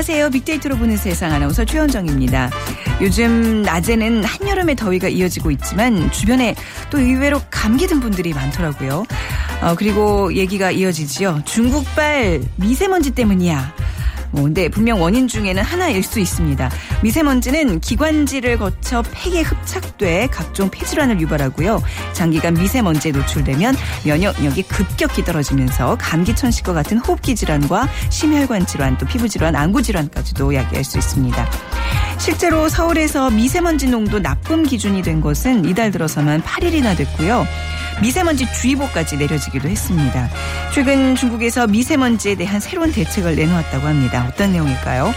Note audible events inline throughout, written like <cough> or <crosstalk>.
안녕하세요. 빅데이터로 보는 세상 아나운서 최현정입니다. 요즘 낮에는 한여름의 더위가 이어지고 있지만 주변에 또 의외로 감기 든 분들이 많더라고요. 어, 그리고 얘기가 이어지지요. 중국발 미세먼지 때문이야. 뭐, 근데 분명 원인 중에는 하나일 수 있습니다. 미세먼지는 기관지를 거쳐 폐에 흡착돼 각종 폐질환을 유발하고요. 장기간 미세먼지에 노출되면 면역력이 급격히 떨어지면서 감기 천식과 같은 호흡기 질환과 심혈관 질환, 또 피부 질환, 안구 질환까지도 야기할 수 있습니다. 실제로 서울에서 미세먼지 농도 나쁨 기준이 된 것은 이달 들어서만 8일이나 됐고요. 미세먼지 주의보까지 내려지기도 했습니다. 최근 중국에서 미세먼지에 대한 새로운 대책을 내놓았다고 합니다. 어떤 내용일까요?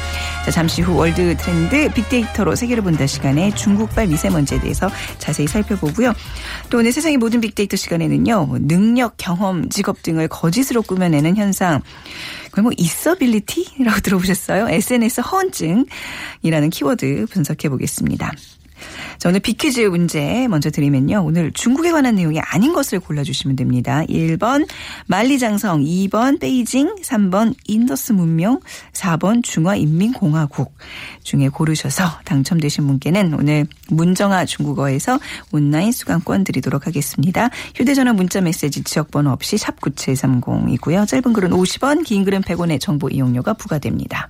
자, 잠시 후 월드 트렌드 빅데이터로 세계를 본다 시간에 중국발 미세먼지에 대해서 자세히 살펴보고요. 또 오늘 세상의 모든 빅데이터 시간에는요. 뭐 능력, 경험, 직업 등을 거짓으로 꾸며내는 현상. 그걸 뭐 있어빌리티라고 들어보셨어요? SNS 허언증이라는 키워드 분석해 보겠습니다. 자, 오늘 빅퀴즈 문제 먼저 드리면요. 오늘 중국에 관한 내용이 아닌 것을 골라주시면 됩니다. 1번 만리장성, 2번 베이징, 3번 인더스 문명, 4번 중화인민공화국 중에 고르셔서 당첨되신 분께는 오늘 문정아 중국어에서 온라인 수강권 드리도록 하겠습니다. 휴대전화 문자 메시지 지역번호 없이 샵 9730이고요. 짧은 글은 50원, 긴 글은 100원의 정보 이용료가 부과됩니다.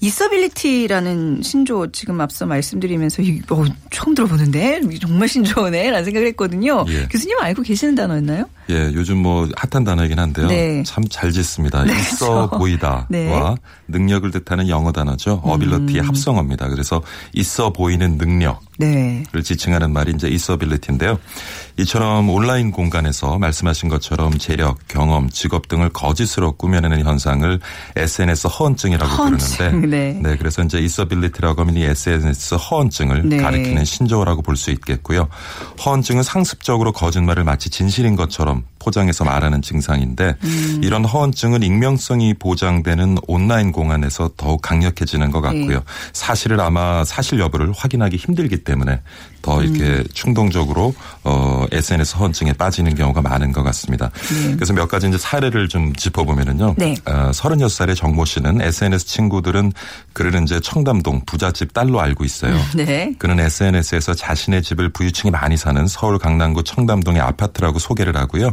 이서빌리티라는 신조 지금 앞서 말씀드리면서 어, 처음 들어보는데 이게 정말 신조어네 라는 생각을 했거든요. 예. 교수님 알고 계시는 단어였나요? 예, 요즘 뭐 핫한 단어이긴 한데요. 네. 참잘 짓습니다. 있어 그렇죠. 보이다와 네. 음. 능력을 뜻하는 영어 단어죠. 어빌러티의 합성어입니다. 그래서 있어 보이는 능력. 네. 를 지칭하는 말이 이제 있어빌리티인데요. 이처럼 온라인 공간에서 말씀하신 것처럼 재력, 경험, 직업 등을 거짓으로 꾸며내는 현상을 SNS 허언증이라고 허언증, 부르는데 <laughs> 네. 그래서 이제 있어빌리티라고 하면 이 SNS 허언증을 네. 가리키는 신조어라고 볼 수 있겠고요. 허언증은 상습적으로 거짓말을 마치 진실인 것처럼 포장해서 말하는 증상인데 음. 이런 허언증은 익명성이 보장되는 온라인 공간에서 더욱 강력해지는 것 같고요. 네. 사실을 아마 사실 여부를 확인하기 힘들기 때문에 더 이렇게 음. 충동적으로 어 SNS 허언증에 빠지는 경우가 많은 것 같습니다. 그래서 몇 가지 이제 사례를 좀 짚어보면은요. 네. 어, 36살의 정모 씨는 SNS 친구들은 그를 이제 청담동 부잣집 딸로 알고 있어요. <laughs> 네. 그는 SNS에서 자신의 집을 부유층이 많이 사는 서울 강남구 청담동의 아파트라고 소개를 하고요.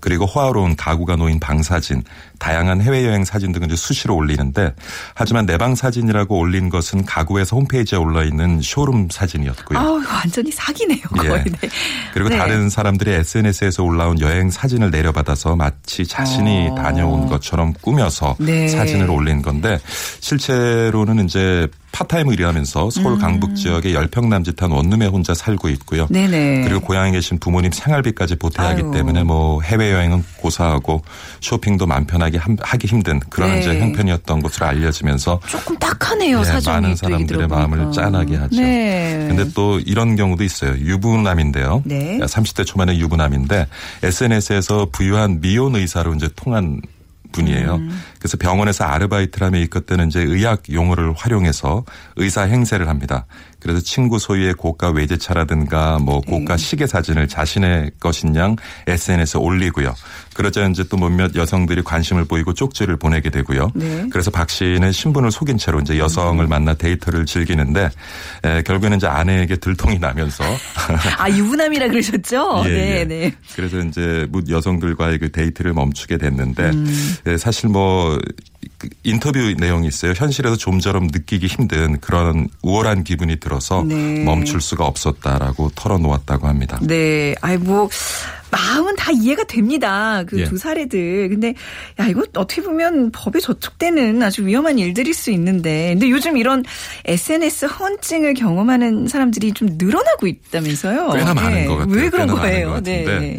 그리고 호화로운 가구가 놓인 방 사진, 다양한 해외여행 사진 등을 이제 수시로 올리는데 하지만 내 방 사진이라고 올린 것은 가구에서 홈페이지에 올라 있는 쇼룸 사진이었고요. 아우, 완전히 사기네요. 거의. 예. 네. 그리고 네. 다른 사람들이 SNS에서 올라온 여행 사진을 내려받아서 마치 자신이 어. 다녀온 것처럼 꾸며서 네. 사진을 올린 건데 실제로는 이제 파트타임을 일하면서 서울 음. 강북 지역의 열평 남짓한 원룸에 혼자 살고 있고요. 네네. 그리고 고향에 계신 부모님 생활비까지 보태야 하기. 때문에 뭐 해외여행은 고사하고 쇼핑도 맘 편하게 함- 하기 힘든 그런 네. 이제 형편이었던 것으로 알려지면서 조금 딱하네요, 네. 많은 또 사람들의 마음을. 짠하게 하죠. 네. 근데 또 이런 경우도 있어요. 유부남인데요. 네. 30대 초반의 유부남인데 SNS에서 부유한 미혼 의사로 이제 통한 분이에요. 음. 그래서 병원에서 이끌 때는 이제 의학 용어를 활용해서 의사 행세를 합니다. 그래서 친구 소유의 고가 외제차라든가 뭐 고가 네. 시계 사진을 자신의 것인 양 SNS에 올리고요. 그러자 이제 또 몇몇 여성들이 관심을 보이고 쪽지를 보내게 되고요. 네. 그래서 박 씨는 신분을 속인 채로 이제 여성을 음. 만나 데이트를 즐기는데 에, 결국에는 이제 아내에게 들통이 나면서 <laughs> 아 유부남이라 그러셨죠? <laughs> 예, 네, 예. 네. 그래서 이제 묻 여성들과의 그 데이트를 멈추게 됐는데 음. 예, 사실 뭐그 인터뷰 내용이 있어요. 현실에서 좀처럼 느끼기 힘든 그런 우월한 기분이 들어서 네. 멈출 수가 없었다라고 털어놓았다고 합니다. 네. 아이 뭐 마음은 다 이해가 됩니다. 그 예. 두 사례들. 근데 야 이거 어떻게 보면 법에 저촉되는 아주 위험한 일들일 수 있는데 근데 요즘 이런 SNS 헌증을 경험하는 사람들이 좀 늘어나고 있다면서요. 꽤나 많은 네. 것 같아요. 왜 그런 거예요? 것 네.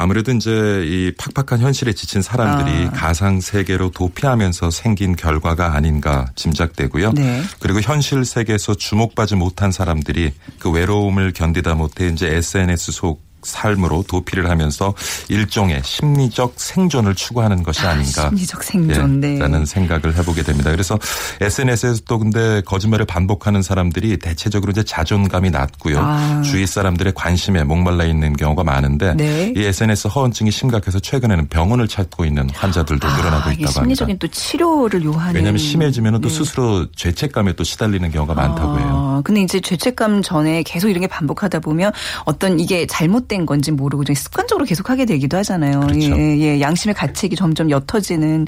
아무래도 이제 이 팍팍한 현실에 지친 사람들이 아. 가상 세계로 도피하면서 생긴 결과가 아닌가 짐작되고요. 네. 그리고 현실 세계에서 주목받지 못한 사람들이 그 외로움을 견디다 못해 이제 SNS 속 삶으로 도피를 하면서 일종의 심리적 생존을 추구하는 것이 아닌가. 심리적 생존. 네. 라는 생각을 해보게 됩니다. 그래서 SNS에서 또 근데 거짓말을 반복하는 사람들이 대체적으로 이제 자존감이 낮고요. 아. 주위 사람들의 관심에 목말라 있는 경우가 많은데 네. 이 SNS 허언증이 심각해서 최근에는 병원을 찾고 있는 환자들도 늘어나고 아, 이게 있다고 심리적인 합니다. 또 치료를 요하는. 왜냐하면 심해지면 또 네. 스스로 죄책감에 또 시달리는 경우가 많다고 해요. 아, 근데 이제 죄책감 전에 계속 이런 게 반복하다 보면 어떤 이게 잘못된 건지 모르고 좀 습관적으로 계속 하게 되기도 하잖아요. 그렇죠. 예, 예. 양심의 가책이 점점 옅어지는.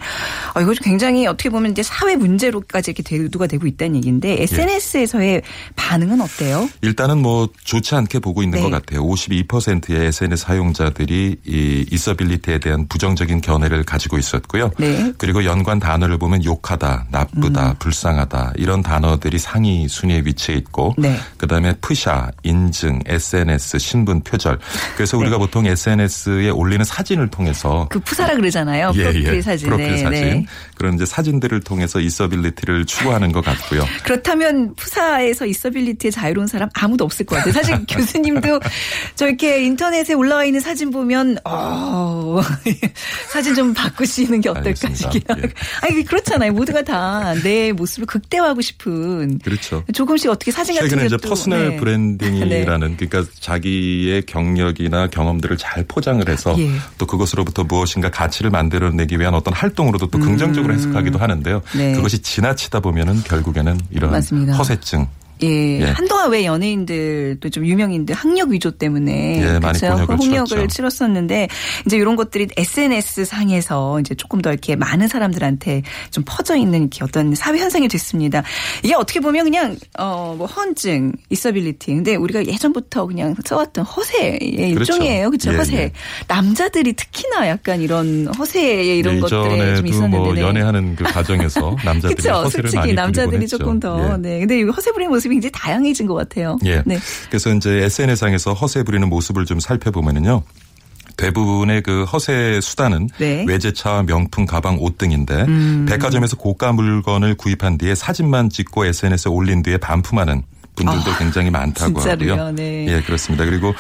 어, 이거 좀 굉장히 어떻게 보면 이제 사회 문제로까지 이렇게 대두가 되고 있다는 예. 얘기인데 SNS에서의 반응은 어때요? 일단은 뭐 좋지 않게 보고 있는 네. 것 같아요. 52%의 SNS 사용자들이 이 이서빌리티에 대한 부정적인 견해를 가지고 있었고요. 네. 그리고 연관 단어를 보면 욕하다, 나쁘다, 음. 불쌍하다 이런 단어들이 상위 순위에 위치해 있고 네. 그다음에 푸샤, 인증, SNS, 신분, 표절. 그래서 우리가 보통 SNS에 올리는 사진을 통해서 그 프사라 그러잖아요. 프로필 사진. 프로필 네, 사진. 네. 그런 이제 사진들을 통해서 있어빌리티를 추구하는 것 같고요. <laughs> 그렇다면 프사에서 있어빌리티에 자유로운 사람 아무도 없을 것 같아요. 사실 <laughs> 교수님도 저 이렇게 인터넷에 올라와 있는 사진 보면 어 <laughs> 사진 좀 바꾸시는 게 어떨까. 싶긴. 예. 아니 그렇잖아요. 모두가 다 내 모습을 극대화하고 싶은 그렇죠. 조금씩 어떻게 사진 같은 최근에 이제 personal 네. branding이라는 <laughs> 그러니까 자기의 경력이나 경험들을 잘 포장을 해서 예. 또 그것으로부터 무엇인가 가치를 만들어내기 위한 어떤 활동으로도 또 긍정적으로 해석하기도 하는데요. 음. 네. 그것이 지나치다 보면은 결국에는 이런 맞습니다. 허세증 예. 예. 한동안 왜 연예인들 또좀 유명인들 학력 위조 때문에 예, 그렇죠? 치렀죠. 치렀었는데 이제 이런 것들이 SNS 상에서 이제 조금 더 이렇게 많은 사람들한테 좀 퍼져 있는 이렇게 어떤 사회 현상이 됐습니다. 이게 어떻게 보면 그냥 어뭐 헌증, 이서빌리티. 근데 우리가 예전부터 그냥 써왔던 허세의 그렇죠. 일종이에요. 그렇죠? 예, 허세. 예. 남자들이 특히나 약간 이런 허세의 이런 것들에 좀 예전에도 있었는데 뭐 네. 연애하는 그 과정에서 남자들이 <laughs> 그렇죠. 허세를 솔직히 많이 남자들이 부리곤 했죠. 조금 더. 예. 네. 근데 이 허세 부리는 모습이 굉장히 다양해진 것 같아요. 예. 네. 그래서 이제 SNS상에서 허세 부리는 모습을 좀 살펴보면은요. 대부분의 그 허세 수단은 네. 음. 외제차, 명품, 가방, 옷 등인데 백화점에서 고가 물건을 구입한 뒤에 사진만 찍고 SNS에 올린 뒤에 반품하는 분들도 굉장히 많다고 아, 진짜로요? 하고요. 네. 예, 그렇습니다. 그리고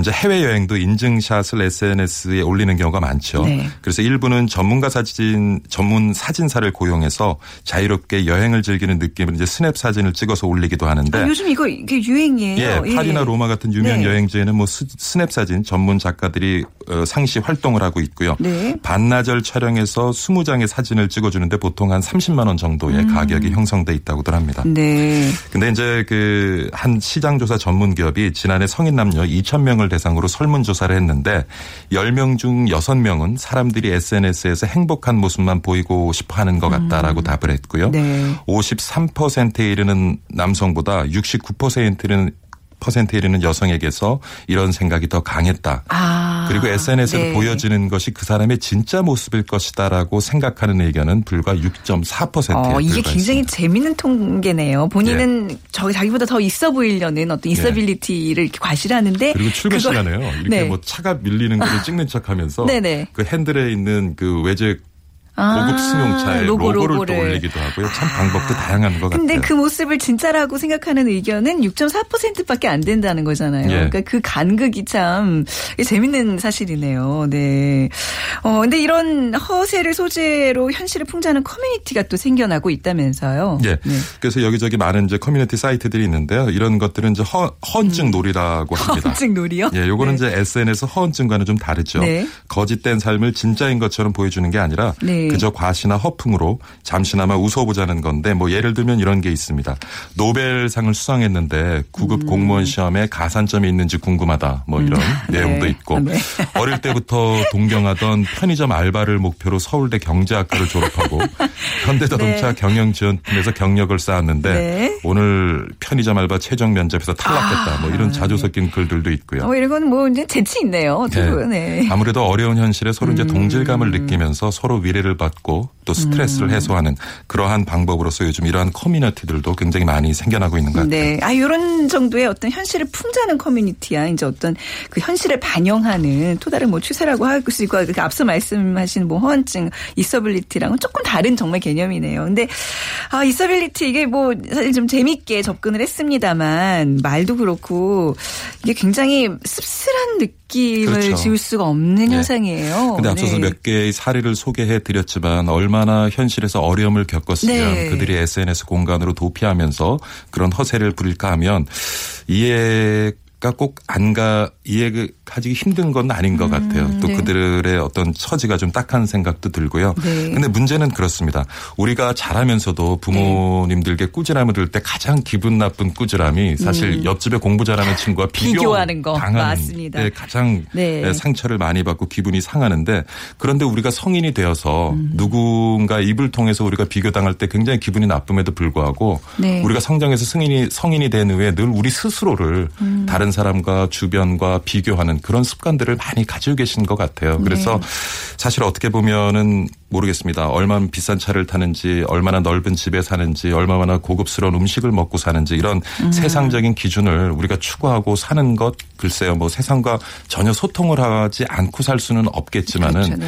이제 해외 여행도 인증샷을 SNS에 올리는 경우가 많죠. 네. 그래서 일부는 전문가 사진 전문 사진사를 고용해서 자유롭게 여행을 즐기는 느낌을 이제 스냅 사진을 찍어서 올리기도 하는데 아, 요즘 이거 이게 유행이에요. 예, 파리나 로마 같은 유명 네. 여행지에는 뭐 스- 스냅 사진 전문 작가들이 어, 상시 활동을 하고 있고요. 네. 반나절 촬영해서 20장의 사진을 찍어주는데 보통 한 30만 원 정도의 가격이 형성돼 있다고들 합니다. 음. 네. 근데 이제 그한 시장조사 전문 기업이 지난해 성인 남녀 2천 명을 대상으로 설문 조사를 했는데 10명 중 6명은 사람들이 SNS에서 행복한 모습만 보이고 싶어 하는 것 같다라고 답을 했고요. 음. 네. 53%에 이르는 남성보다 69%는 퍼센트에 이르는 여성에게서 이런 생각이 더 강했다. 아. 그리고 SNS에서 네. 보여지는 것이 그 사람의 진짜 모습일 것이다라고 생각하는 의견은 불과 6.4%에 어, 이게 굉장히 재밌는 통계네요. 본인은 예. 저 자기보다 더 있어 보이려는 어떤 이서빌리티를 이렇게 과시하는데 그리고 출근 그걸- 시간에요. 이렇게 네. 뭐 차가 밀리는 거를 찍는 척하면서 네네. 그 핸들에 있는 그 외제 아, 고급 승용차에 로고, 로고를 로고를. 또 올리기도 하고요. 참 방법도 다양한 것 근데 같아요. 그 모습을 진짜라고 생각하는 의견은 6.4%밖에 안 된다는 거잖아요. 예. 그러니까 그 간극이 참 재밌는 사실이네요. 네. 어, 근데 이런 허세를 소재로 현실을 풍자하는 커뮤니티가 또 생겨나고 있다면서요. 예. 네. 그래서 여기저기 많은 이제 커뮤니티 사이트들이 있는데요. 이런 것들은 이제 허, 허언증 놀이라고 합니다. 허언증 놀이요? 예, 요거는 네. 이제 SNS 허언증과는 좀 다르죠. 네. 거짓된 삶을 진짜인 것처럼 보여주는 게 아니라 네. 그저 과시나 허풍으로 잠시나마 웃어보자는 건데 뭐 예를 들면 이런 게 있습니다. 노벨상을 수상했는데 구급 공무원 시험에 가산점이 있는지 궁금하다. 뭐 이런 <laughs> 내용도 네. 있고 네. 어릴 때부터 동경하던 편의점 알바를 목표로 서울대 경제학과를 졸업하고 <laughs> 현대자동차 경영지원팀에서 경력을 쌓았는데 네. 오늘 편의점 알바 최종 면접에서 탈락했다. 뭐 이런 자조 섞인 글들도 있고요. 어, 이건 뭐 이제 재치 있네요. 두 네. 분. 네. 아무래도 어려운 현실에 서로 음. 이제 동질감을 느끼면서 서로 위례를 받고 또 스트레스를 음. 해소하는 그러한 방법으로서 요즘 이러한 커뮤니티들도 굉장히 많이 생겨나고 있는 것 같아요. 네. 아, 요런 정도의 어떤 현실을 풍자는 커뮤니티야. 이제 어떤 그 현실을 반영하는 또 다른 뭐 추세라고 할수 있고, 그 앞서 말씀하신 뭐 허언증, 이서빌리티랑은 조금 다른 정말 개념이네요. 근데, 아, 이서빌리티 이게 뭐 사실 좀 재밌게 접근을 했습니다만, 말도 그렇고, 이게 굉장히 씁쓸한 느낌을 그렇죠. 지울 수가 없는 네. 현상이에요. 근데 앞서서 네. 몇 개의 사례를 소개해 드렸 지만 얼마나 현실에서 어려움을 겪었으면 네. 그들이 SNS 공간으로 도피하면서 그런 허세를 부릴까 하면 이해가 꼭 안가 이해하기 힘든 건 아닌 것 같아요. 또 네. 그들의 어떤 처지가 좀 딱한 생각도 들고요. 네. 근데 문제는 그렇습니다. 우리가 자라면서도 부모님들께 꾸지람을 들 때 가장 기분 나쁜 꾸지람이 사실 옆집에 공부 잘하는 친구와 비교 음. 비교 하는 거. 당하는 맞습니다. 때 가장 네. 상처를 많이 받고 기분이 상하는데 그런데 우리가 성인이 되어서 음. 누군가 입을 통해서 우리가 비교당할 때 굉장히 기분이 나쁨에도 불구하고 네. 우리가 성장해서 승인이 성인이 된 후에 늘 우리 스스로를 음. 다른 사람과 주변과 비교하는 그런 습관들을 많이 가지고 계신 것 같아요. 그래서 네. 사실 어떻게 보면은 모르겠습니다. 얼마나 비싼 차를 타는지, 얼마나 넓은 집에 사는지, 얼마나 고급스러운 음식을 먹고 사는지 이런 음. 세상적인 기준을 우리가 추구하고 사는 것 글쎄요. 뭐 세상과 전혀 소통을 하지 않고 살 수는 없겠지만은 그렇죠.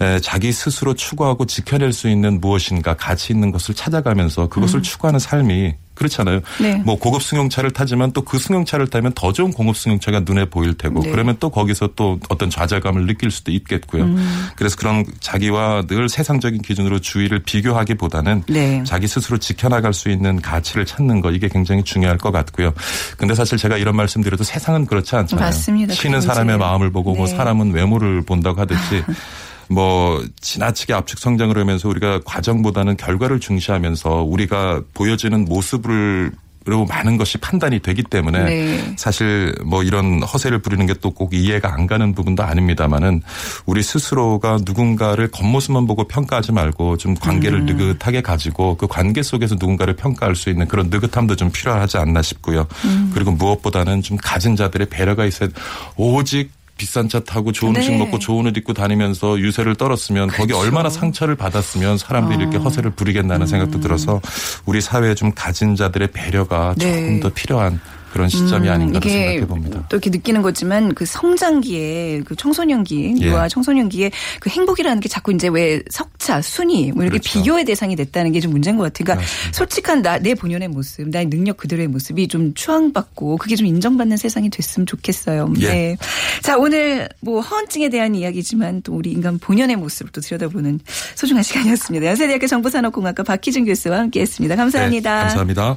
에, 자기 스스로 추구하고 지켜낼 수 있는 무엇인가 가치 있는 것을 찾아가면서 그것을 추구하는 삶이 그렇잖아요. 음. 네. 뭐 고급 승용차를 타지만 또 그 승용차를 타면 더 좋은 고급 승용차가 눈에 보일 테고 네. 그러면 또 거기서 또 어떤 좌절감을 느낄 수도 있겠고요. 음. 그래서 그런 자기와 늘 세상적인 기준으로 주의를 비교하기보다는 네. 자기 스스로 지켜나갈 수 있는 가치를 찾는 거 이게 굉장히 중요할 것 같고요. 근데 사실 제가 이런 말씀드려도 세상은 그렇지 않잖아요. 맞습니다. 그게 사람의. 마음을 보고 뭐 네. 사람은 외모를 본다고 하듯이 <laughs> 뭐 지나치게 압축 성장을 하면서 우리가 과정보다는 결과를 중시하면서 우리가 보여지는 모습을 로 많은 것이 판단이 되기 때문에 네. 사실 뭐 이런 허세를 부리는 게 또 꼭 이해가 안 가는 부분도 아닙니다만은 우리 스스로가 누군가를 겉모습만 보고 평가하지 말고 좀 관계를 음. 느긋하게 가지고 그 관계 속에서 누군가를 평가할 수 있는 그런 느긋함도 좀 필요하지 않나 싶고요. 음. 그리고 무엇보다는 좀 가진 자들의 배려가 있어야 오직 비싼 차 타고 좋은 음식 네. 먹고 좋은 옷 입고 다니면서 유세를 떨었으면 거기 그렇죠. 얼마나 상처를 받았으면 사람들이 어. 이렇게 허세를 부리겠다는 생각도 들어서 우리 사회에 좀 가진 자들의 배려가 네. 조금 더 필요한 그런 시점이 아닌가 이게 생각해 봅니다. 또 이렇게 느끼는 거지만 그 성장기에 그 청소년기 예. 유아 청소년기에 그 행복이라는 게 자꾸 이제 왜 석차 순위 뭐 이렇게 그렇죠. 비교의 대상이 됐다는 게 좀 문제인 것 같아요. 그러니까 맞습니다. 솔직한 나 내 본연의 모습, 나의 능력 그대로의 모습이 좀 추앙받고 그게 좀 인정받는 세상이 됐으면 좋겠어요. 예. 네. 자 오늘 뭐 허언증에 대한 이야기지만 또 우리 인간 본연의 모습을 또 들여다보는 소중한 시간이었습니다. 연세대학교 정보산업공학과 박희준 교수와 함께했습니다. 감사합니다. 네, 감사합니다.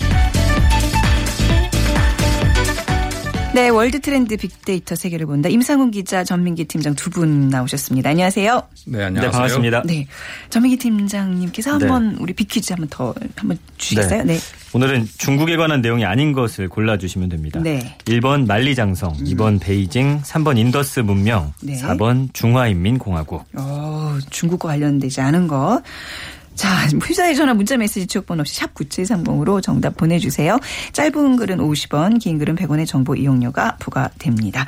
네, 월드 트렌드 빅데이터 세계를 본다. 임상훈 기자, 전민기 팀장 두 분 나오셨습니다. 안녕하세요. 네, 안녕하세요. 네, 반갑습니다. 네, 전민기 팀장님께서 네. 한번 우리 빅퀴즈 한번 더 한번 주시겠어요? 네. 오늘은 중국에 관한 내용이 아닌 것을 골라 주시면 됩니다. 네. 1번 만리장성, 2번 베이징, 3번 인더스 문명, 네. 4번 중화인민공화국. 어, 중국과 관련되지 않은 거. 자, <laughs> 휴대전화 전화 문자 메시지 지역번호 없이 샵 9730으로 정답 보내주세요. 짧은 글은 50원, 긴 글은 100원의 정보 이용료가 부과됩니다.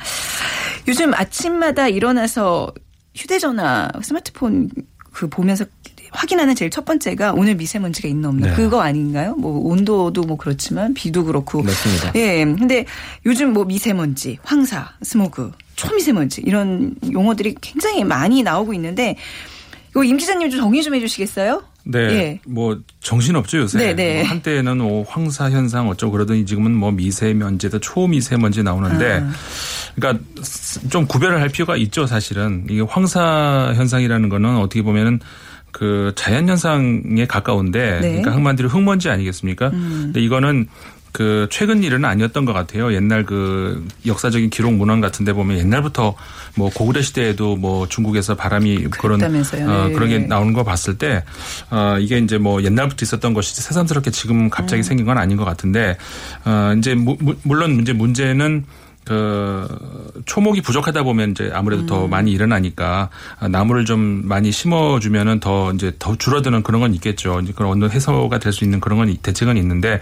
요즘 아침마다 일어나서 휴대전화, 스마트폰 그 보면서 확인하는 제일 첫 번째가 오늘 미세먼지가 있나 없나 네. 그거 아닌가요? 뭐 온도도 뭐 그렇지만 비도 그렇고. 맞습니다. 예. 근데 요즘 뭐 미세먼지, 황사, 스모그, 초미세먼지 이런 용어들이 굉장히 많이 나오고 있는데 이거 임 기자님 좀 정리 좀 해주시겠어요? 네. 예. 뭐 정신없죠 요새. 네, 네. 뭐 한때는 뭐 황사 현상 어쩌고 그러더니 지금은 뭐 미세먼지다 초미세먼지 나오는데 아. 그러니까 좀 구별을 할 필요가 있죠 사실은. 이게 황사 현상이라는 거는 어떻게 보면은 그 자연 현상에 가까운데 네. 음. 그러니까 한마디로 흙먼지 아니겠습니까? 근데 이거는 그 최근 일은 아니었던 것 같아요. 옛날 그 역사적인 기록 문헌 같은 데 보면 옛날부터 뭐 고구려 시대에도 뭐 중국에서 바람이 그런. 어, 네. 그런 게 나오는 거 봤을 때 어, 이게 이제 뭐 옛날부터 있었던 것이지 새삼스럽게 지금 갑자기 음. 생긴 건 아닌 것 같은데 어, 이제 무- 무- 물론 이제 문제는 그 초목이 부족하다 보면 이제 아무래도 음. 더 많이 일어나니까 나무를 좀 많이 심어주면은 더 이제 더 줄어드는 그런 건 있겠죠. 이제 그런 어느 해소가 될 수 있는 그런 건 대책은 있는데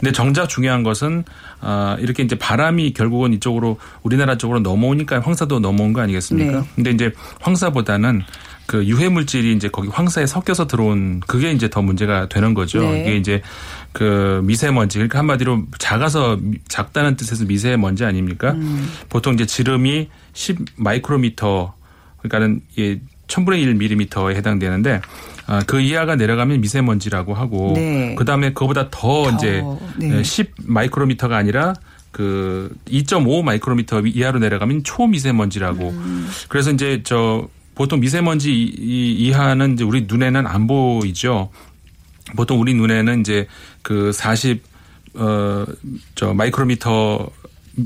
근데 정작 중요한 것은 아 이렇게 이제 바람이 결국은 이쪽으로 우리나라 쪽으로 넘어오니까 황사도 넘어온 거 아니겠습니까? 네. 근데 이제 황사보다는 그 유해 물질이 이제 거기 황사에 섞여서 들어온 그게 이제 더 문제가 되는 거죠. 네. 이게 이제 그 미세먼지 그러니까 한마디로 작아서 미- 작다는 뜻에서 미세먼지 아닙니까? 음. 보통 이제 지름이 10 마이크로미터 그러니까는 이 1000분의 1 밀리미터에 해당되는데 아, 그 이하가 내려가면 미세먼지라고 하고 네. 그다음에 그거보다 더, 더, 이제 네. 10 마이크로미터가 아니라 그2.5 마이크로미터 이하로 내려가면 초미세먼지라고. 음. 그래서 이제 저 보통 미세먼지 이하는 이제 우리 눈에는 안 보이죠. 보통 우리 눈에는 이제 그 40, 어, 저 마이크로미터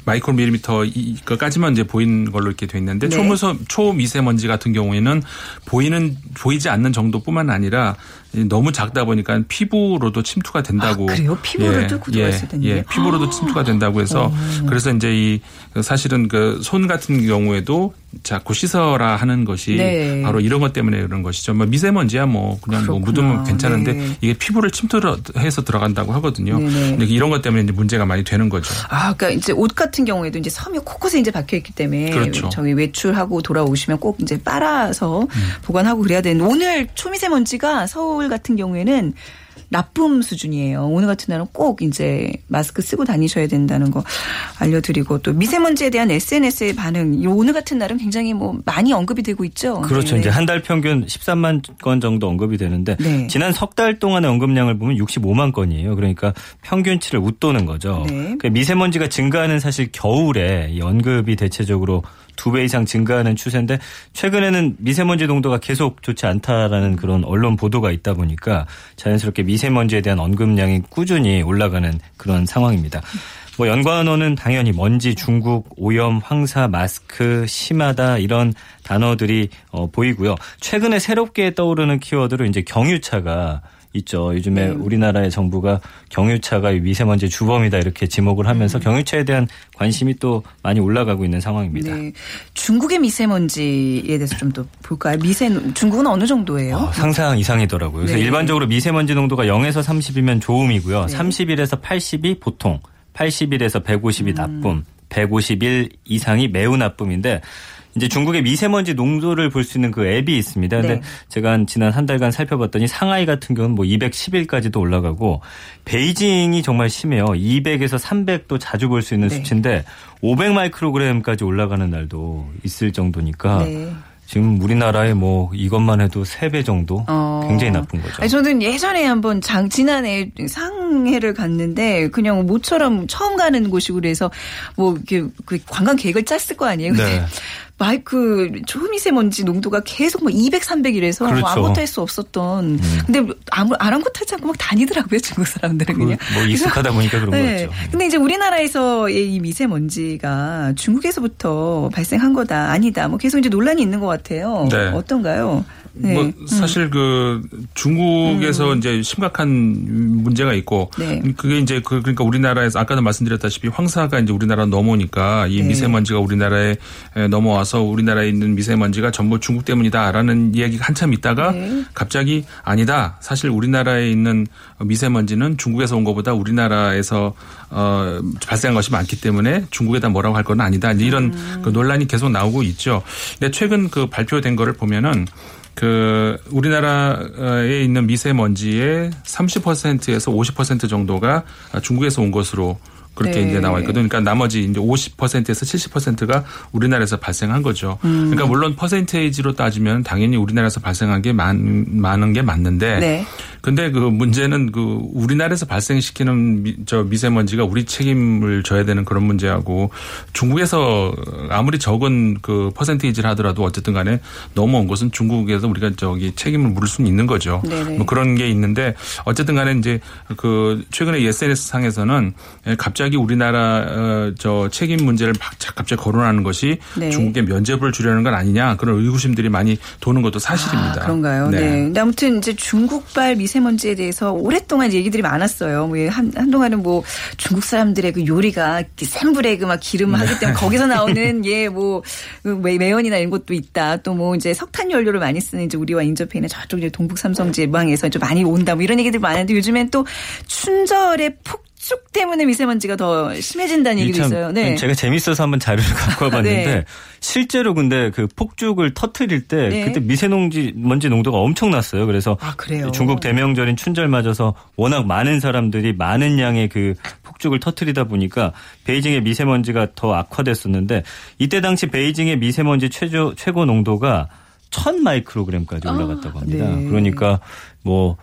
마이크로밀리미터 이거까지만 이제 보이는 걸로 이렇게 돼 있는데 네. 초무서 초미세먼지 같은 경우에는 보이는 보이지 않는 정도뿐만 아니라 너무 작다 보니까 피부로도 침투가 된다고. 아, 그래요? 피부로도 구조가 있어야 되는데? 예, 피부로도 아. 침투가 된다고 해서 그래서 이제 이 사실은 그 손 같은 경우에도 자꾸 씻어라 하는 것이 네. 바로 이런 것 때문에 그런 것이죠. 뭐 미세먼지야 뭐 그냥 뭐 그렇구나. 묻으면 괜찮은데 네. 이게 피부를 침투해서 들어간다고 하거든요. 네네. 근데 이런 것 때문에 이제 문제가 많이 되는 거죠. 아, 그러니까 이제 옷 같은 경우에도 이제 섬유 곳곳에 이제 박혀 있기 때문에 그렇죠. 저희 외출하고 돌아오시면 꼭 이제 빨아서 음. 보관하고 그래야 되는데 오늘 초미세먼지가 서울 같은 경우에는 나쁨 수준이에요. 오늘 같은 날은 꼭 이제 마스크 쓰고 다니셔야 된다는 거 알려드리고 또 미세먼지에 대한 SNS의 반응 이 오늘 같은 날은 굉장히 뭐 많이 언급이 되고 있죠. 그렇죠. 네. 이제 한 달 평균 13만 건 정도 언급이 되는데 네. 지난 석 달 동안의 언급량을 보면 65만 건이에요. 그러니까 평균치를 웃도는 거죠. 네. 그러니까 미세먼지가 증가하는 사실 겨울에 이 언급이 대체적으로 두 배 이상 증가하는 추세인데 최근에는 미세먼지 농도가 계속 좋지 않다라는 그런 언론 보도가 있다 보니까 자연스럽게 미세먼지에 대한 언급량이 꾸준히 올라가는 그런 상황입니다. 뭐 연관어는 당연히 먼지, 중국, 오염, 황사, 마스크, 심하다 이런 단어들이 어, 보이고요. 최근에 새롭게 떠오르는 키워드로 이제 경유차가 있죠. 요즘에 네. 우리나라의 정부가 경유차가 이 미세먼지 주범이다 이렇게 지목을 음. 하면서 경유차에 대한 관심이 또 많이 올라가고 있는 상황입니다. 네. 중국의 미세먼지에 대해서 좀 더 볼까요? 미세 중국은 어느 정도예요? 어, 상상 이상이더라고요. 그래서 네. 일반적으로 미세먼지 농도가 0에서 30이면 좋음이고요. 네. 31에서 80이 보통, 81에서 150이 음. 나쁨, 151 이상이 매우 나쁨인데 이제 중국의 미세먼지 농도를 볼 수 있는 그 앱이 있습니다. 근데 네. 제가 한 지난 한 달간 살펴봤더니 상하이 같은 경우는 뭐 210일까지도 올라가고 베이징이 정말 심해요. 200에서 300도 자주 볼 수 있는 네. 수치인데 500 마이크로그램까지 올라가는 날도 있을 정도니까 네. 지금 우리나라의 뭐 이것만 해도 3배 정도 어. 굉장히 나쁜 거죠. 아니, 저는 예전에 한번 장, 지난해 상해를 갔는데 그냥 모처럼 처음 가는 곳이고 그래서 뭐 이렇게 그 관광 계획을 짰을 거 아니에요. 근데 네. 마이크 초미세먼지 농도가 계속 뭐 200, 300이래서 그렇죠. 뭐 아무것도 할 수 없었던. 근데 아무 아랑곳하지 않고 막 다니더라고요 중국 사람들은 그 그냥. 뭐 익숙하다 보니까 그런 네. 거였죠. 근데 이제 우리나라에서의 이 미세먼지가 중국에서부터 발생한 거다 아니다. 뭐 계속 이제 논란이 있는 것 같아요. 네. 어떤가요? 네. 뭐 사실 그 중국에서 이제 심각한 문제가 있고 네. 그게 이제 그 그러니까 우리나라에서 아까도 말씀드렸다시피 황사가 이제 우리나라 넘어오니까 이 네. 미세먼지가 우리나라에 에, 넘어와서 우리나라에 있는 미세먼지가 전부 중국 때문이다라는 이야기가 한참 있다가 네. 갑자기 아니다. 사실 우리나라에 있는 미세먼지는 중국에서 온 것보다 우리나라에서 어 발생한 것이 많기 때문에 중국에다 뭐라고 할 건 아니다. 이제 이런 음. 그 논란이 계속 나오고 있죠. 근데 최근 그 발표된 거를 보면은 그 우리나라에 있는 미세먼지의 30%에서 50% 정도가 중국에서 온 것으로 그렇게 네. 이제 나와 있거든요. 그러니까 나머지 이제 50%에서 70%가 우리나라에서 발생한 거죠. 음. 그러니까 물론 퍼센테이지로 따지면 당연히 우리나라에서 발생한 게 많, 많은 게 맞는데 네. 근데 그 문제는 그 우리나라에서 발생시키는 미, 저 미세먼지가 우리 책임을 져야 되는 그런 문제하고 중국에서 아무리 적은 그 퍼센테이지를 하더라도 어쨌든 간에 넘어온 것은 중국에서 우리가 저기 책임을 물을 수는 있는 거죠. 네네. 뭐 그런 게 있는데 어쨌든 간에 이제 그 최근에 SNS 상에서는 갑자기 우리나라 어, 저 책임 문제를 막 갑자기 거론하는 것이 네. 중국의 면죄부를 주려는 건 아니냐 그런 의구심들이 많이 도는 것도 사실입니다. 아, 그런가요? 네. 근데 아무튼 이제 중국발 미세먼지에 대해서 오랫동안 얘기들이 많았어요. 뭐 한, 한동안은 뭐 중국 사람들의 그 요리가 센 불에 그 막 기름 하기 때문에 거기서 나오는 <laughs> 예, 뭐, 그 매- 매연이나 이런 것도 있다. 또 뭐 이제 석탄 연료를 많이 쓰는 이제 우리와 인접해 있는 저쪽 이제 동북 삼성 지방에서 좀 많이 온다. 뭐 이런 얘기들 많은데 요즘엔 또 춘절의 폭 죽 때문에 미세먼지가 더 심해진다는 얘기도 참 있어요. 네. 제가 재밌어서 한번 자료를 <laughs> 갖고 와봤는데 네. 실제로 근데 그 폭죽을 터트릴 때 네. 그때 미세먼지 먼지 농도가 엄청났어요. 그래서 아, 그래요? 중국 대명절인 춘절 맞아서 워낙 많은 사람들이 많은 양의 그 폭죽을 터트리다 보니까 베이징의 미세먼지가 더 악화됐었는데 이때 당시 베이징의 미세먼지 최저 최고 농도가 1000 마이크로그램까지 올라갔다고 합니다. 네. 그러니까 뭐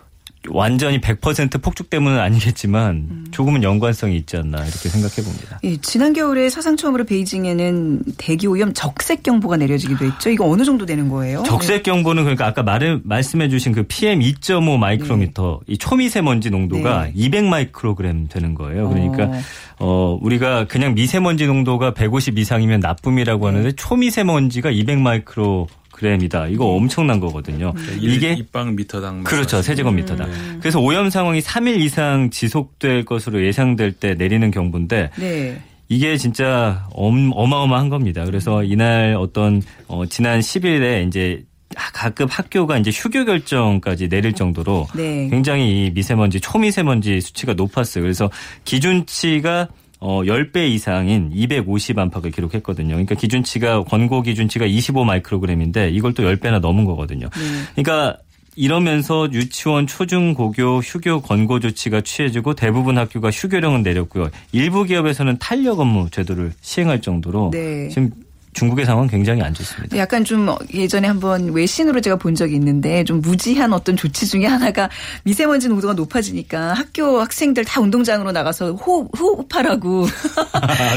완전히 100% 폭죽 때문은 아니겠지만 음. 조금은 연관성이 있지 않나 이렇게 생각해 봅니다. 예, 지난 겨울에 사상 처음으로 베이징에는 대기 오염 적색 경보가 내려지기도 했죠. 이거 어느 정도 되는 거예요? 적색 경보는 그러니까 아까 말 말씀해 주신 그 PM 2.5 마이크로미터 이 초미세먼지 농도가 네. 200 마이크로그램 되는 거예요. 그러니까 어. 어 우리가 그냥 미세먼지 농도가 150 이상이면 네. 나쁨이라고 하는데 초미세먼지가 200 마이크로 그램이다. 이거 엄청난 거거든요. 이게 입방 미터당 그렇죠. 세제곱미터당. 음. 그래서 오염 상황이 3일 이상 지속될 것으로 예상될 때 내리는 경보인데 네. 이게 진짜 엄, 어마어마한 겁니다. 그래서 이날 어떤 어, 지난 10일에 이제 가끔 학교가 이제 휴교 결정까지 내릴 정도로 네. 굉장히 이 미세먼지 초미세먼지 수치가 높았어요. 그래서 기준치가 어 10배 이상인 250 안팎을 기록했거든요. 그러니까 기준치가 권고 기준치가 25 마이크로그램인데 이걸 또 10배나 넘은 거거든요. 그러니까 이러면서 유치원 초중고교 휴교 권고 조치가 취해지고 대부분 학교가 휴교령은 내렸고요. 일부 기업에서는 탄력 업무 제도를 시행할 정도로 네. 지금 중국의 상황 굉장히 안 좋습니다. 약간 좀 예전에 한번 외신으로 제가 본 적이 있는데 좀 무지한 어떤 조치 중에 하나가 미세먼지 농도가 높아지니까 학교 학생들 다 운동장으로 나가서 호흡, 호흡하라고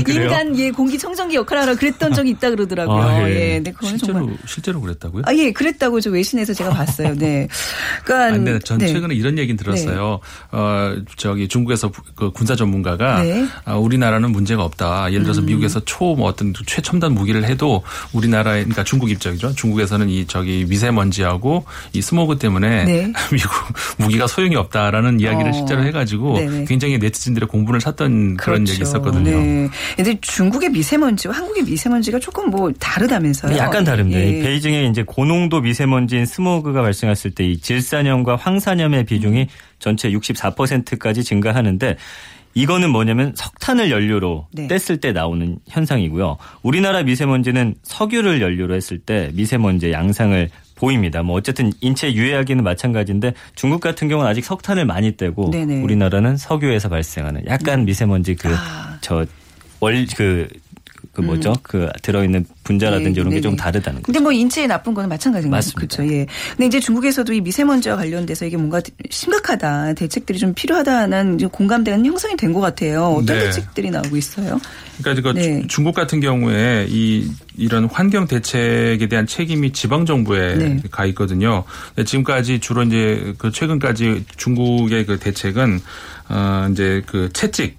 그래요? 인간 예 공기 청정기 역할을 하라 그랬던 적이 있다 그러더라고요. 아, 예. 예. 근데 그거는 실제로 정말 실제로 그랬다고요? 아, 예, 그랬다고 저 외신에서 제가 봤어요. 네. 그러니까 아, 근데 전 네. 최근에 이런 얘기는 들었어요. 어, 저기 중국에서 그 군사 전문가가 네. 아, 우리나라는 문제가 없다. 예를 들어서 미국에서 초뭐 어떤 최첨단 무기를 해도 우리나라에 그러니까 중국 입장이죠. 중국에서는 이 저기 미세먼지하고 이 스모그 때문에 네. <laughs> 미국 무기가 소용이 없다라는 이야기를 어. 실제로 해가지고 네네. 굉장히 네티즌들의 공분을 샀던 그런 그렇죠. 얘기 있었거든요. 네. 근데 중국의 미세먼지와 한국의 미세먼지가 조금 뭐 다르다면서요? 약간 다릅니다. 예. 이 베이징에 이제 고농도 미세먼지인 스모그가 발생했을 때 이 질산염과 황산염의 비중이 전체 64%까지 증가하는데 이거는 뭐냐면 석탄을 연료로 네. 땠을 때 나오는 현상이고요. 우리나라 미세먼지는 석유를 연료로 했을 때 미세먼지의 양상을 보입니다. 뭐 어쨌든 인체 유해하기는 마찬가지인데 중국 같은 경우는 아직 석탄을 많이 때고 네네. 우리나라는 석유에서 발생하는 약간 미세먼지 그 아. 저월그 그 뭐죠? 그 들어있는 분자라든지 네, 이런 게좀 네네. 다르다는 거죠. 근데 뭐 인체에 나쁜 거는 마찬가지인 거죠. 맞습니다. 그렇죠. 예. 근데 이제 중국에서도 이 미세먼지와 관련돼서 이게 뭔가 심각하다. 대책들이 좀 필요하다는 이제 공감대는 형성이 된 것 같아요. 어떤 네. 대책들이 나오고 있어요? 그러니까 그 네. 주- 중국 같은 경우에 이 이런 환경 대책에 대한 책임이 지방 정부에 네. 가 있거든요. 지금까지 주로 이제 그 최근까지 중국의 그 대책은 어 이제 그 채찍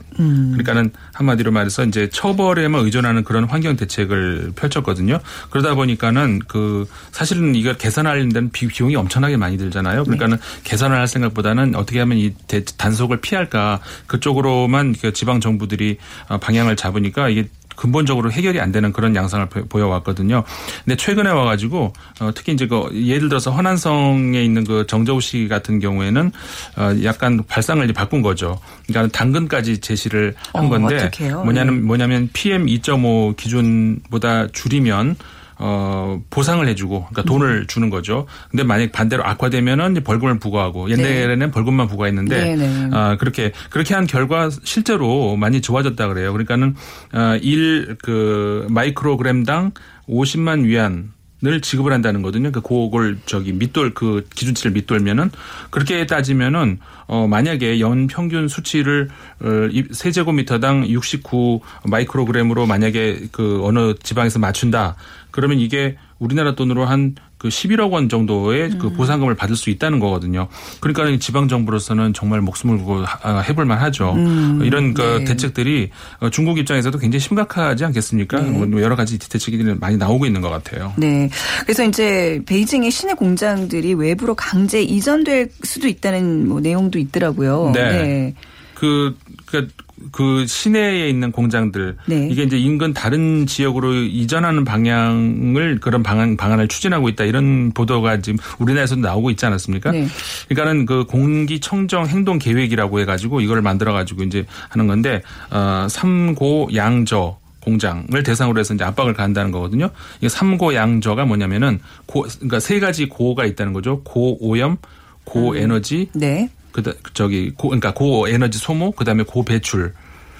그러니까는 한마디로 말해서 이제 처벌에만 의존하는 그런 환경 대책을 펼쳤거든요. 그러다 보니까는 그 사실은 이걸 개선하려는 데는 비- 비용이 엄청나게 많이 들잖아요. 그러니까는 개선을 할 생각보다는 어떻게 하면 이 대- 단속을 피할까 그쪽으로만 그 지방 정부들이 어, 방향을 잡으니까 이게 근본적으로 해결이 안 되는 그런 양상을 보- 보여왔거든요. 근데 최근에 와가지고 어, 특히 이제 그 예를 들어서 허난성에 있는 그 정저우 씨 같은 경우에는 어, 약간 발상을 이제 바꾼 거죠. 그러니까 당근까지 제시를 한 어, 건데 어떡해요? 뭐냐면 뭐냐면 PM 2.5 기준보다 줄이면 어, 보상을 해주고, 그러니까 돈을 주는 거죠. 근데 만약 반대로 악화되면은 벌금을 부과하고, 옛날에는 벌금만 부과했는데, 네, 네. 아, 그렇게, 그렇게 한 결과 실제로 많이 좋아졌다 그래요. 그러니까는, 아, 1, 그, 마이크로그램당 50만 위안, 을 지급을 한다는 거거든요. 그 그걸 저기 밑돌 그 기준치를 밑돌면은 그렇게 따지면은 어 만약에 연 평균 수치를 어, 이- 세제곱미터당 69 마이크로그램으로 만약에 그 어느 지방에서 맞춘다. 그러면 이게 우리나라 돈으로 한 그 11억 원 정도의 그 보상금을 받을 수 있다는 거거든요. 그러니까 지방 정부로서는 정말 목숨을 걸고 하- 해볼 만하죠. 이런 그 네. 대책들이 어, 중국 입장에서도 굉장히 심각하지 않겠습니까? 뭐 여러 가지 대책이 많이 나오고 있는 것 같아요. 네. 그래서 이제 베이징의 시내 공장들이 외부로 강제 이전될 수도 있다는 뭐 내용도 있더라고요. 네. 그, 그, 그 시내에 있는 공장들 네. 이게 이제 인근 다른 지역으로 이전하는 방향을 그런 방안 방안을 추진하고 있다 이런 보도가 지금 우리나라에서도 나오고 있지 않았습니까? 네. 그러니까는 그 공기 청정 행동 계획이라고 해가지고 이걸 만들어 가지고 이제 하는 건데 어 삼고 양저 공장을 대상으로 해서 이제 압박을 가한다는 거거든요. 이게 삼고 양저가 뭐냐면은 고 그러니까 세 가지 고가 있다는 거죠. 고오염, 고에너지, 네. 그다 저기 고 그러니까 고 에너지 소모 그다음에 고 배출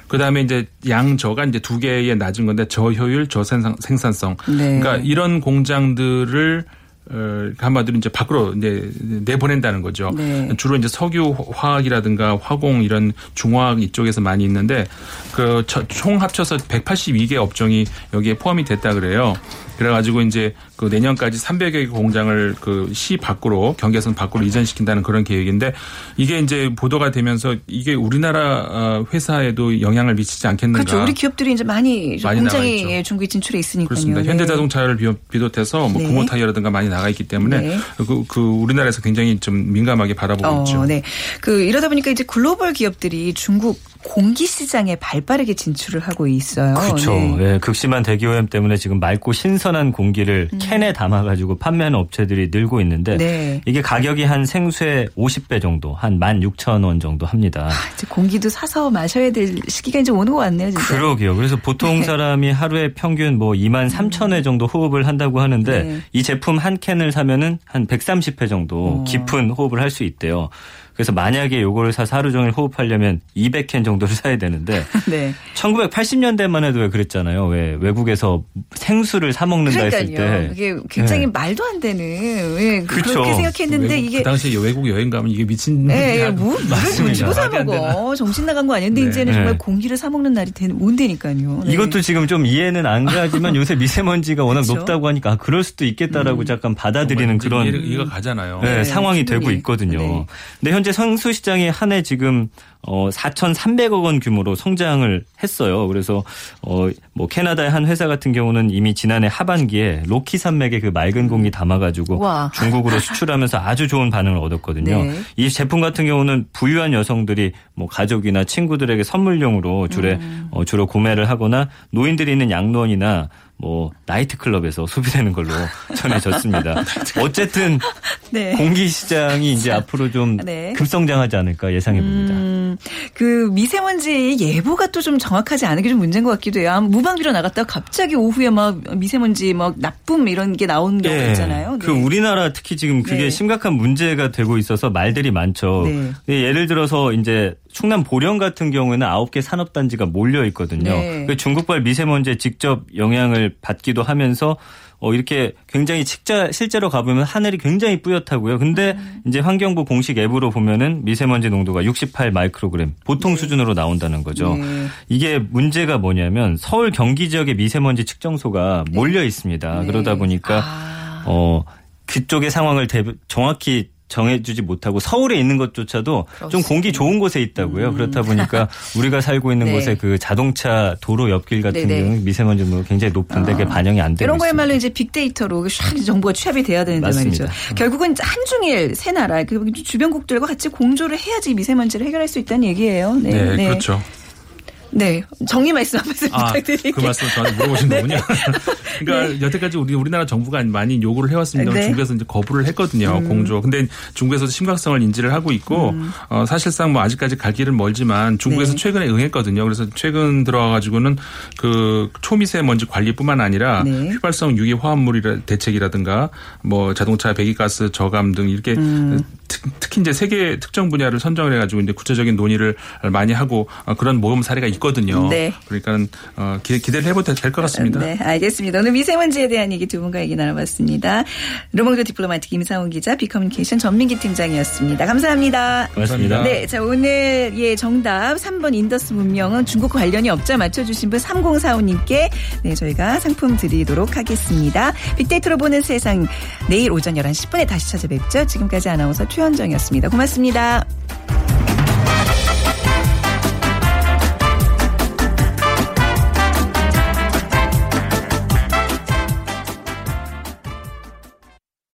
그다음에 이제 양저가 이제 두 개의 낮은 건데 저효율 저생산 생산성 네. 그러니까 이런 공장들을 어, 한마디로 이제 밖으로 이제 내보낸다는 거죠. 네. 주로 이제 석유 화학이라든가 화공 이런 중화학 이쪽에서 많이 있는데 그 총 합쳐서 182개 업종이 여기에 포함이 됐다 그래요. 그래가지고 이제 그 내년까지 300여 개 공장을 그 시 밖으로 경계선 밖으로 이전시킨다는 그런 계획인데 이게 이제 보도가 되면서 이게 우리나라 어, 회사에도 영향을 미치지 않겠는가? 그렇죠. 우리 기업들이 이제 많이, 좀 많이 공장에 있죠. 예, 중국에 진출해 있으니까요. 그렇습니다. 네. 현대 자동차를 비롯- 비롯해서 뭐 네. 금호 타이어라든가 많이 나가 있기 때문에 네. 그, 그 우리나라에서 굉장히 좀 민감하게 바라보고 있죠. 어, 네. 그 이러다 보니까 이제 글로벌 기업들이 중국 공기 시장에 발빠르게 진출을 하고 있어요. 그렇죠. 네. 예, 극심한 대기오염 때문에 지금 맑고 신선 한 공기를 캔에 담아가지고 판매하는 업체들이 늘고 있는데 음. 네. 이게 가격이 한 생수의 50배 정도, 한 16,000원 정도 합니다. 이제 공기도 사서 마셔야 될 시기가 이제 오는 것 같네요, 진짜. 그러게요. 그래서 보통 네. 사람이 하루에 평균 뭐 2만 3천 회 정도 호흡을 한다고 하는데 네. 이 제품 한 캔을 사면은 한 130회 정도 어. 깊은 호흡을 할 수 있대요. 그래서 만약에 요거를 사서 하루 종일 호흡하려면 200캔 정도를 <laughs> 사야 되는데 <laughs> 네. 1980년대만 해도 왜 그랬잖아요. 왜 외국에서 생수를 사 먹는다 했을 그러니까요. 때 그게 굉장히 네. 말도 안 되는 예, 그쵸. 그렇게 생각했는데 외국, 이게 그 당시에 외국 여행 가면 이게 미친 예, 예, 뭐, 물을 돈 주고 사안 되나. 먹어. 정신 나간 거. 근데 네. 이제는 정말 네. 공기를 사 먹는 날이 되- 온다니까요. 네. 이것도 지금 좀 이해는 안 가지만 <laughs> 요새 미세먼지가 워낙 그쵸? 높다고 하니까 아, 그럴 수도 있겠다라고 잠깐 받아들이는 그런 이해가, 이해가 가잖아요. 네, 네, 상황이 충분히. 되고 있거든요. 네. 근데 현재 성수 시장이 한 해 지금 어 4,300억 원 규모로 성장을 했어요. 그래서 어 뭐 캐나다의 한 회사 같은 경우는 이미 지난해 하반기에 로키 산맥에 그 맑은 공기 담아 가지고 와. 중국으로 수출하면서 아주 좋은 반응을 얻었거든요. 네. 이 제품 같은 경우는 부유한 여성들이 뭐 가족이나 친구들에게 선물용으로 주로 음. 어, 주로 구매를 하거나 노인들이 있는 양로원이나 뭐 나이트클럽에서 소비되는 걸로 <laughs> 전해졌습니다. 어쨌든 <laughs> 네. 공기 시장이 이제 앞으로 좀 네. 급성장하지 않을까 예상해 봅니다. 음, 그 미세먼지 예보가 또 좀 정확하지 않은 게 좀 문제인 것 같기도 해요. 무방비로 나갔다가 갑자기 오후에 막 미세먼지 막 나쁨 이런 게 나오는 경우가 예. 있잖아요. 그 네. 우리나라 특히 지금 그게 네. 심각한 문제가 되고 있어서 말들이 많죠. 네. 예, 예를 들어서 이제 충남 보령 같은 경우에는 아홉 개 산업단지가 몰려 있거든요. 네. 그 중국발 미세먼지에 직접 영향을 받기도 하면서 어 이렇게 굉장히 직자 실제로 가보면 하늘이 굉장히 뿌옇다고요. 근데 음. 이제 환경부 공식 앱으로 보면은 미세먼지 농도가 68 마이크로그램 보통 네. 수준으로 나온다는 거죠. 네. 이게 문제가 뭐냐면 서울 경기 지역의 미세먼지 측정소가 몰려 있습니다. 네. 그러다 보니까 아. 어 그쪽의 상황을 대- 정확히 정해주지 못하고 서울에 있는 것조차도 좀 공기 좋은 곳에 있다고요. 그렇다 보니까 <laughs> 우리가 살고 있는 음. 네. 곳에 그 자동차 도로 옆길 같은 네네. 경우 미세먼지 농도 굉장히 높은데 그게 반영이 안 되고 이런 있습니다. 거야말로 이제 빅데이터로 샥 정보가 취합이 돼야 되는데 맞습니다. 말이죠. 결국은 한중일 세 나라 그 주변국들과 같이 공조를 해야지 미세먼지를 해결할 수 있다는 얘기예요. 네, 네, 그렇죠. 네, 정리 말씀 한 말씀 아, 부탁드릴게요. 그 말씀 저한테 물어보신 <laughs> 네. 거군요. <laughs> 그러니까 여태까지 우리 우리나라 정부가 많이 요구를 해왔습니다. 네. 음. 중국에서 이제 거부를 했거든요. 공조. 근데 중국에서도 심각성을 인지를 하고 있고 어, 사실상 뭐 아직까지 갈 길은 멀지만 중국에서 네. 최근에 응했거든요. 그래서 최근 들어와 가지고는 그 초미세먼지 관리뿐만 아니라 네. 휘발성 유기 화합물 대책이라든가 뭐 자동차 배기가스 저감 등 이렇게 음. 특, 특히 이제 세계 특정 분야를 선정을 해가지고 이제 구체적인 논의를 많이 하고 어, 그런 모범 사례가 있거든요. 네. 그러니까는 어, 기, 기대를 해봐도 될 것 같습니다. 네, 알겠습니다. 오늘 미세먼지에 대한 얘기 두 분과 얘기 나눠봤습니다. 르몽드 디플로마틱 임상훈 기자, 빅커뮤니케이션 전민기 팀장이었습니다. 감사합니다. 고맙습니다. 네, 자 오늘 예 정답 3번 인더스 문명은 중국 관련이 없죠 맞춰주신 분 3045님께 네 저희가 상품 드리도록 하겠습니다. 빅데이터로 보는 세상 내일 오전 11시 10분에 다시 찾아뵙죠. 지금까지 아나운서 최현정이었습니다. 고맙습니다.